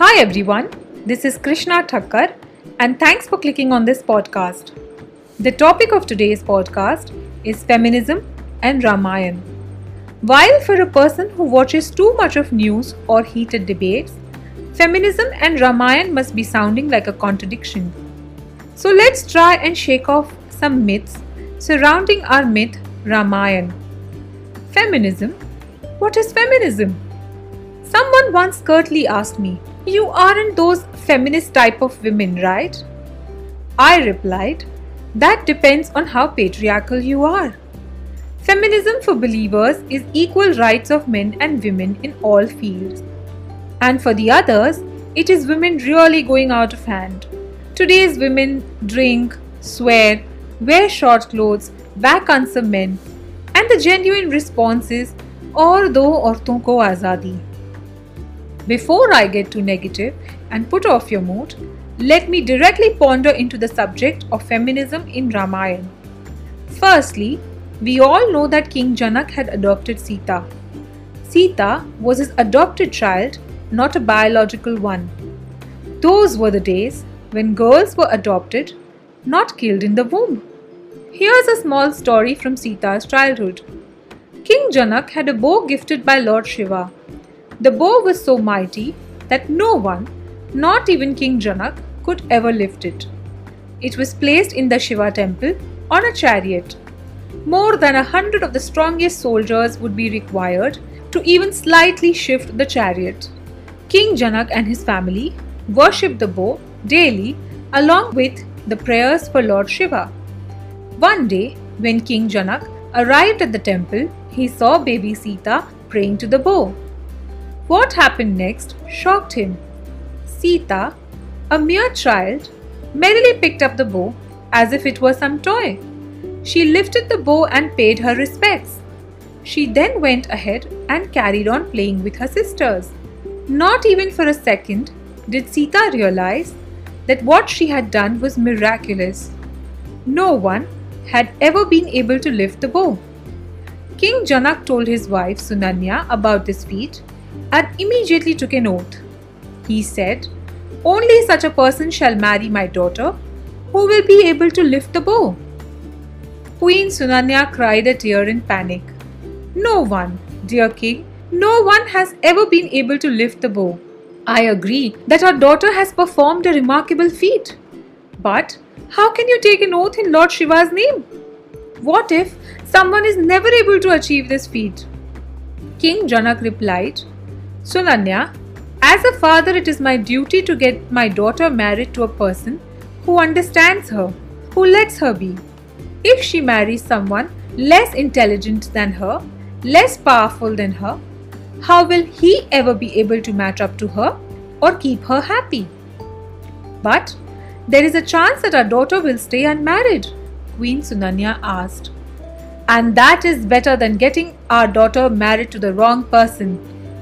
Hi everyone, this is Krishna Thakkar and thanks for clicking on this podcast. The topic of today's podcast is feminism and Ramayan. While for a person who watches too much of news or heated debates, feminism and Ramayan must be sounding like a contradiction. So let's try and shake off some myths surrounding our myth Ramayan. Feminism? What is feminism? Someone once curtly asked me, You aren't those feminist type of women, right? I replied, That depends on how patriarchal you are. Feminism for believers is equal rights of men and women in all fields. And for the others, it is women really going out of hand. Today's women drink, swear, wear short clothes, back answer men, and the genuine response is और दो औरतों को आज़ादी Before I get too negative and put off your mood, let me directly ponder into the subject of feminism in Ramayana. Firstly, we all know that King Janak had adopted Sita. Sita was his adopted child, not a biological one. Those were the days when girls were adopted, not killed in the womb. Here's a small story from Sita's childhood. King Janak had a bow gifted by Lord Shiva. The bow was so mighty that no one, not even King Janak, could ever lift it. It was placed in the Shiva temple on a chariot. More than a hundred of the strongest soldiers would be required to even slightly shift the chariot. King Janak and his family worshipped the bow daily along with the prayers for Lord Shiva. One day, when King Janak arrived at the temple, he saw baby Sita praying to the bow. What happened next shocked him. Sita, a mere child, merrily picked up the bow as if it were some toy. She lifted the bow and paid her respects. She then went ahead and carried on playing with her sisters. Not even for a second did Sita realize that what she had done was miraculous. No one had ever been able to lift the bow. King Janak told his wife Sunanya about this feat and immediately took an oath. He said, Only such a person shall marry my daughter who will be able to lift the bow. Queen Sunanya cried a tear in panic. No one, dear king, no one has ever been able to lift the bow. I agree that our daughter has performed a remarkable feat. But how can you take an oath in Lord Shiva's name? What if someone is never able to achieve this feat? King Janak replied, Sunanya, as a father, it is my duty to get my daughter married to a person who understands her, who lets her be. If she marries someone less intelligent than her, less powerful than her, how will he ever be able to match up to her or keep her happy? But there is a chance that our daughter will stay unmarried, Queen Sunanya asked. And that is better than getting our daughter married to the wrong person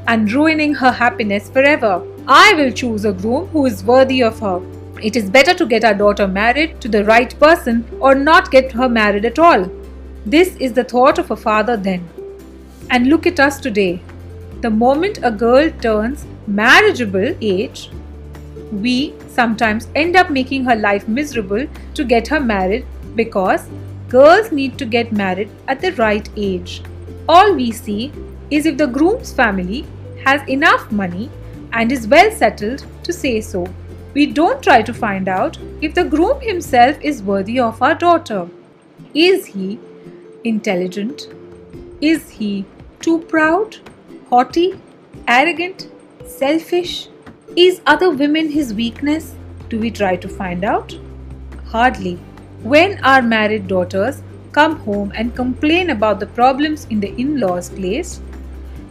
and ruining her happiness forever. I will choose a groom who is worthy of her. It is better to get our daughter married to the right person or not get her married at all. This is the thought of a father then. And look at us today. The moment a girl turns marriageable age, we sometimes end up making her life miserable to get her married because girls need to get married at the right age. All we see is if the groom's family has enough money and is well settled to say so. We don't try to find out if the groom himself is worthy of our daughter. Is he intelligent? Is he too proud, haughty, arrogant, selfish? Is other women his weakness? Do we try to find out? Hardly. When our married daughters come home and complain about the problems in the in law's place,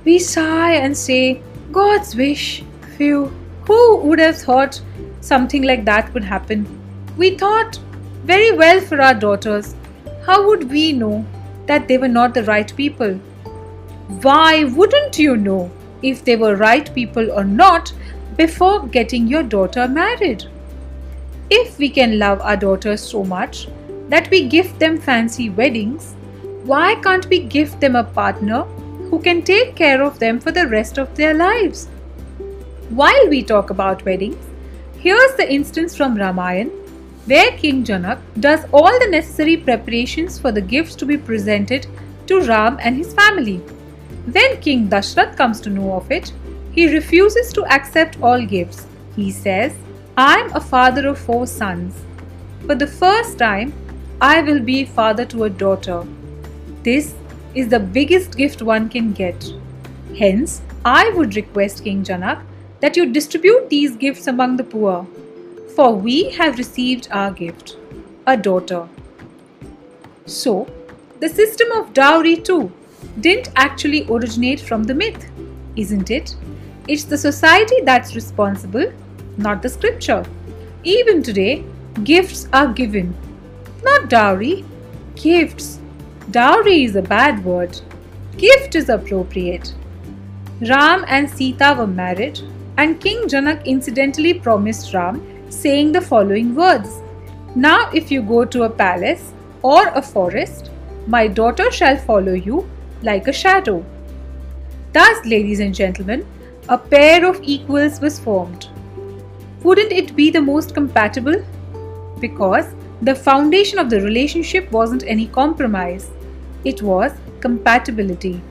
we sigh and say, God's wish. Phew, who would have thought something like that would happen? We thought very well for our daughters. How would we know that they were not the right people? Why wouldn't you know if they were right people or not before getting your daughter married? If we can love our daughters so much that we gift them fancy weddings, why can't we gift them a partner who can take care of them for the rest of their lives? While we talk about weddings, here's the instance from Ramayan where King Janak does all the necessary preparations for the gifts to be presented to Ram and his family. When King Dashrath comes to know of it, he refuses to accept all gifts. He says, I am a father of four sons. For the first time, I will be father to a daughter. This is the biggest gift one can get. Hence, I would request King Janak that you distribute these gifts among the poor, for we have received our gift, a daughter. So, the system of dowry too didn't actually originate from the myth, isn't it? It's the society that's responsible, not the scripture. Even today, gifts are given, not dowry, gifts. Dowry is a bad word. Gift is appropriate. Ram and Sita were married, and King Janak incidentally promised Ram, saying the following words Now, if you go to a palace or a forest, my daughter shall follow you like a shadow. Thus, ladies and gentlemen, a pair of equals was formed. Wouldn't it be the most compatible? Because the foundation of the relationship wasn't any compromise, it was compatibility.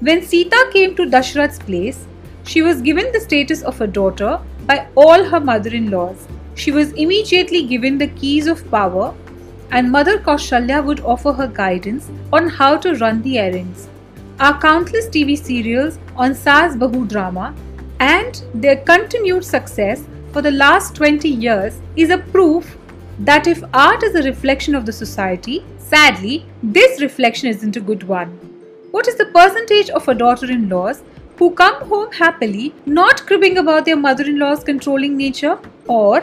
When Sita came to Dashrath's place, she was given the status of a daughter by all her mother in laws. She was immediately given the keys of power, and Mother Kaushalya would offer her guidance on how to run the errands. Our countless TV serials on Saas Bahu drama and their continued success for the last 20 years is a proof that if art is a reflection of the society, sadly, this reflection isn't a good one. What is the percentage of our daughter in laws who come home happily, not cribbing about their mother in law's controlling nature? Or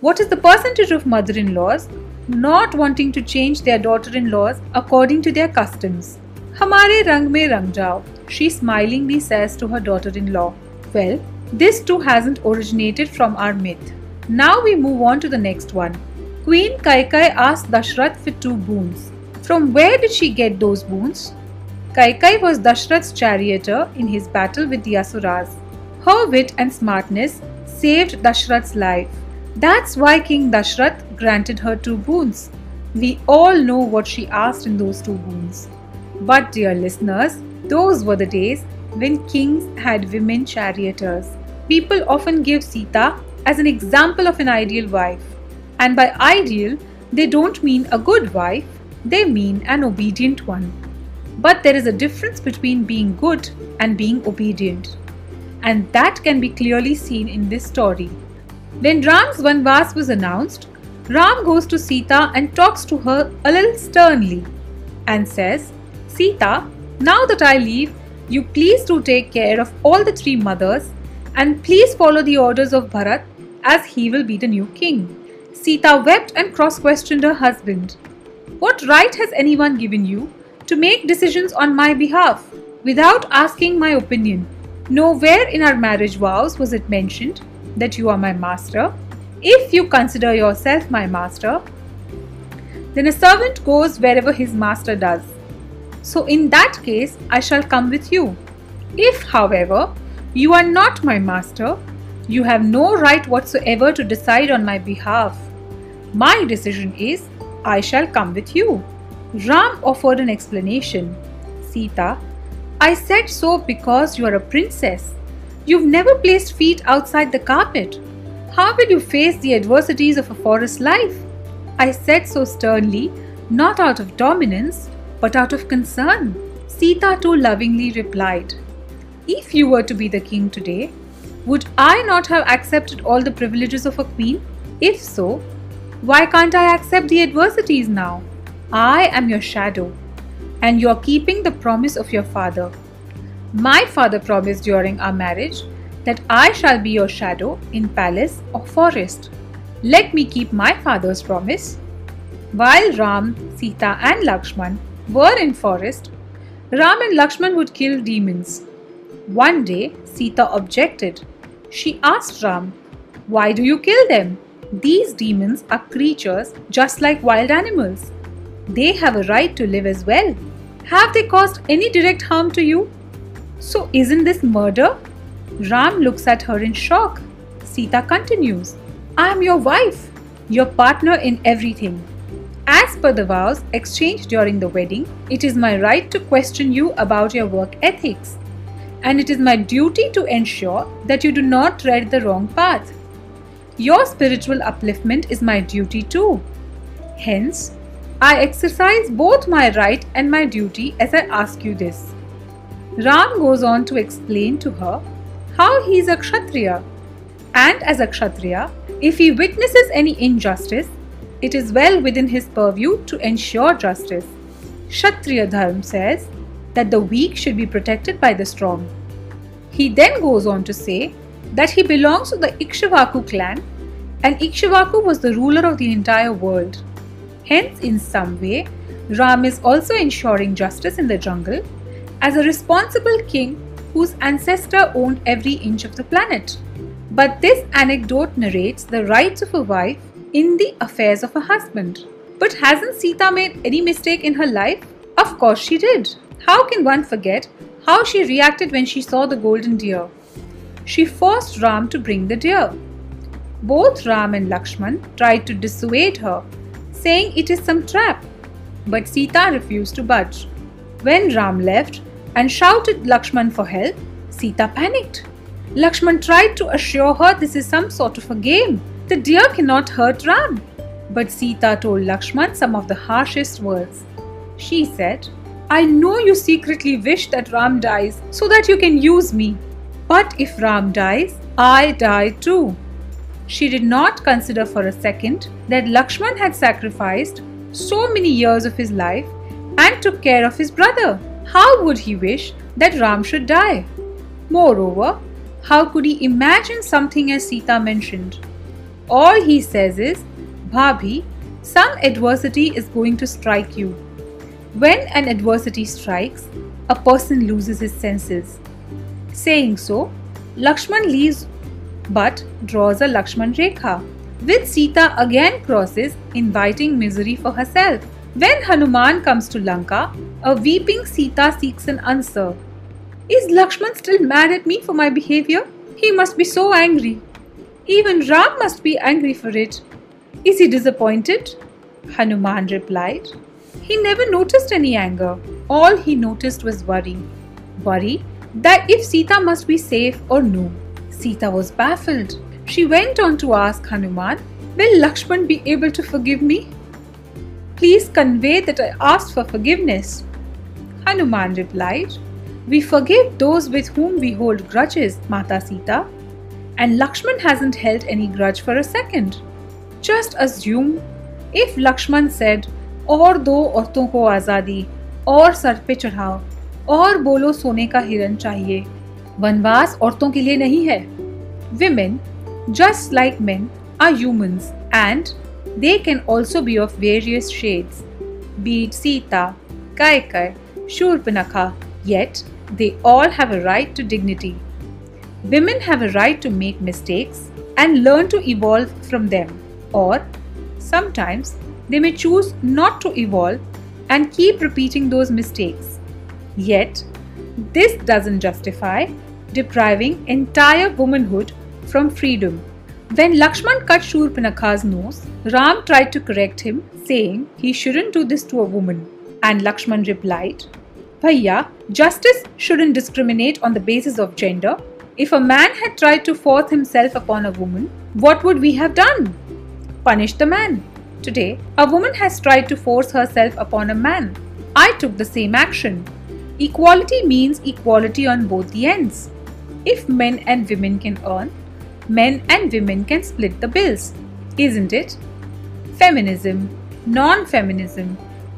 what is the percentage of mother in laws not wanting to change their daughter in laws according to their customs? Hamare rang mein rang jao, she smilingly says to her daughter in law. Well, this too hasn't originated from our myth. Now we move on to the next one. Queen Kaikai asked Dashrath for two boons. From where did she get those boons? Kaikai was Dashrath's charioteer in his battle with the Asuras. Her wit and smartness saved Dashrath's life. That's why King Dashrath granted her two boons. We all know what she asked in those two boons. But, dear listeners, those were the days when kings had women charioteers. People often give Sita as an example of an ideal wife. And by ideal, they don't mean a good wife, they mean an obedient one. But there is a difference between being good and being obedient. And that can be clearly seen in this story. When Ram's Vanvas was announced, Ram goes to Sita and talks to her a little sternly and says, Sita, now that I leave, you please do take care of all the three mothers and please follow the orders of Bharat as he will be the new king. Sita wept and cross questioned her husband. What right has anyone given you to make decisions on my behalf without asking my opinion. Nowhere in our marriage vows was it mentioned that you are my master. If you consider yourself my master, then a servant goes wherever his master does. So, in that case, I shall come with you. If, however, you are not my master, you have no right whatsoever to decide on my behalf. My decision is I shall come with you. Ram offered an explanation. Sita, I said so because you are a princess. You've never placed feet outside the carpet. How will you face the adversities of a forest life? I said so sternly, not out of dominance, but out of concern. Sita too lovingly replied, If you were to be the king today, would I not have accepted all the privileges of a queen? If so, why can't I accept the adversities now? I am your shadow, and you are keeping the promise of your father. My father promised during our marriage that I shall be your shadow in palace or forest. Let me keep my father's promise. While Ram, Sita, and Lakshman were in forest, Ram and Lakshman would kill demons. One day, Sita objected. She asked Ram, Why do you kill them? These demons are creatures just like wild animals. They have a right to live as well. Have they caused any direct harm to you? So, isn't this murder? Ram looks at her in shock. Sita continues, I am your wife, your partner in everything. As per the vows exchanged during the wedding, it is my right to question you about your work ethics, and it is my duty to ensure that you do not tread the wrong path. Your spiritual upliftment is my duty too. Hence, I exercise both my right and my duty as I ask you this. Ram goes on to explain to her how he is a Kshatriya, and as a Kshatriya, if he witnesses any injustice, it is well within his purview to ensure justice. Kshatriya Dharma says that the weak should be protected by the strong. He then goes on to say that he belongs to the Ikshvaku clan and Ikshvaku was the ruler of the entire world. Hence, in some way, Ram is also ensuring justice in the jungle as a responsible king whose ancestor owned every inch of the planet. But this anecdote narrates the rights of a wife in the affairs of a husband. But hasn't Sita made any mistake in her life? Of course she did. How can one forget how she reacted when she saw the golden deer? She forced Ram to bring the deer. Both Ram and Lakshman tried to dissuade her, saying it is some trap. But Sita refused to budge. When Ram left and shouted Lakshman for help, Sita panicked. Lakshman tried to assure her this is some sort of a game. The deer cannot hurt Ram. But Sita told Lakshman some of the harshest words. She said, I know you secretly wish that Ram dies so that you can use me. But if Ram dies, I die too. She did not consider for a second that Lakshman had sacrificed so many years of his life and took care of his brother. How would he wish that Ram should die? Moreover, how could he imagine something as Sita mentioned? All he says is, Bhabhi, some adversity is going to strike you. When an adversity strikes, a person loses his senses. Saying so, Lakshman leaves but draws a Lakshman Rekha, which Sita again crosses, inviting misery for herself. When Hanuman comes to Lanka, a weeping Sita seeks an answer. Is Lakshman still mad at me for my behavior? He must be so angry. Even Ram must be angry for it. Is he disappointed? Hanuman replied. He never noticed any anger. All he noticed was worry. Worry that if Sita must be safe or no. Sita was baffled. She went on to ask Hanuman, Will Lakshman be able to forgive me? Please convey that I asked for forgiveness. Hanuman replied, We forgive those with whom we hold grudges, Mata Sita. And Lakshman hasn't held any grudge for a second. Just assume if Lakshman said, और दो औरतों को आज़ादी और sir पे चढ़ाओ और बोलो सोने का हिरन चाहिए। वनवास औरतों के लिए नहीं है। Women just like men are human and they can also be of various shades be it Sita कायकर Shurpanakha yet they all have a right to dignity women have a right to make mistakes and learn to evolve from them और sometimes they may choose not to evolve and keep repeating those mistakes Yet, this doesn't justify depriving entire womanhood from freedom. When Lakshman cut Shurpanakha's nose, Ram tried to correct him, saying he shouldn't do this to a woman. And Lakshman replied, Bhaiya, justice shouldn't discriminate on the basis of gender. If a man had tried to force himself upon a woman, what would we have done? Punish the man. Today, a woman has tried to force herself upon a man. I took the same action. Equality means equality on both the ends. If men and women can earn, men and women can split the bills, isn't it? Feminism, non feminism,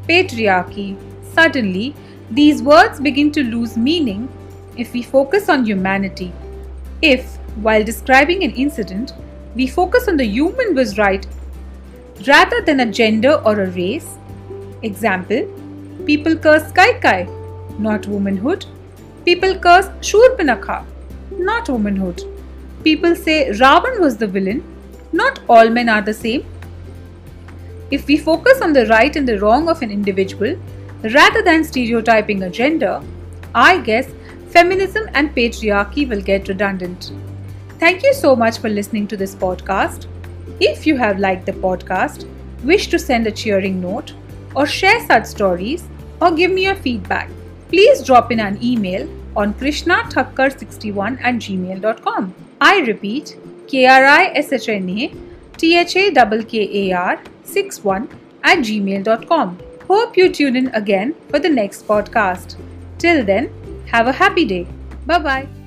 patriarchy, suddenly these words begin to lose meaning if we focus on humanity. If, while describing an incident, we focus on the human was right rather than a gender or a race. Example People curse Kaikai, not womanhood. People curse Shurpanakha, not womanhood. People say Ravan was the villain, not all men are the same. If we focus on the right and the wrong of an individual rather than stereotyping a gender, I guess feminism and patriarchy will get redundant. Thank you so much for listening to this podcast. If you have liked the podcast, wish to send a cheering note, or share such stories, or give me your feedback, please drop in an email on krishnathakkar61 at gmail.com. I repeat, K-R-I-S-H-N-A T-H-A-K-K-A-R 61 at gmail.com. Hope you tune in again for the next podcast. Till then, have a happy day. Bye bye.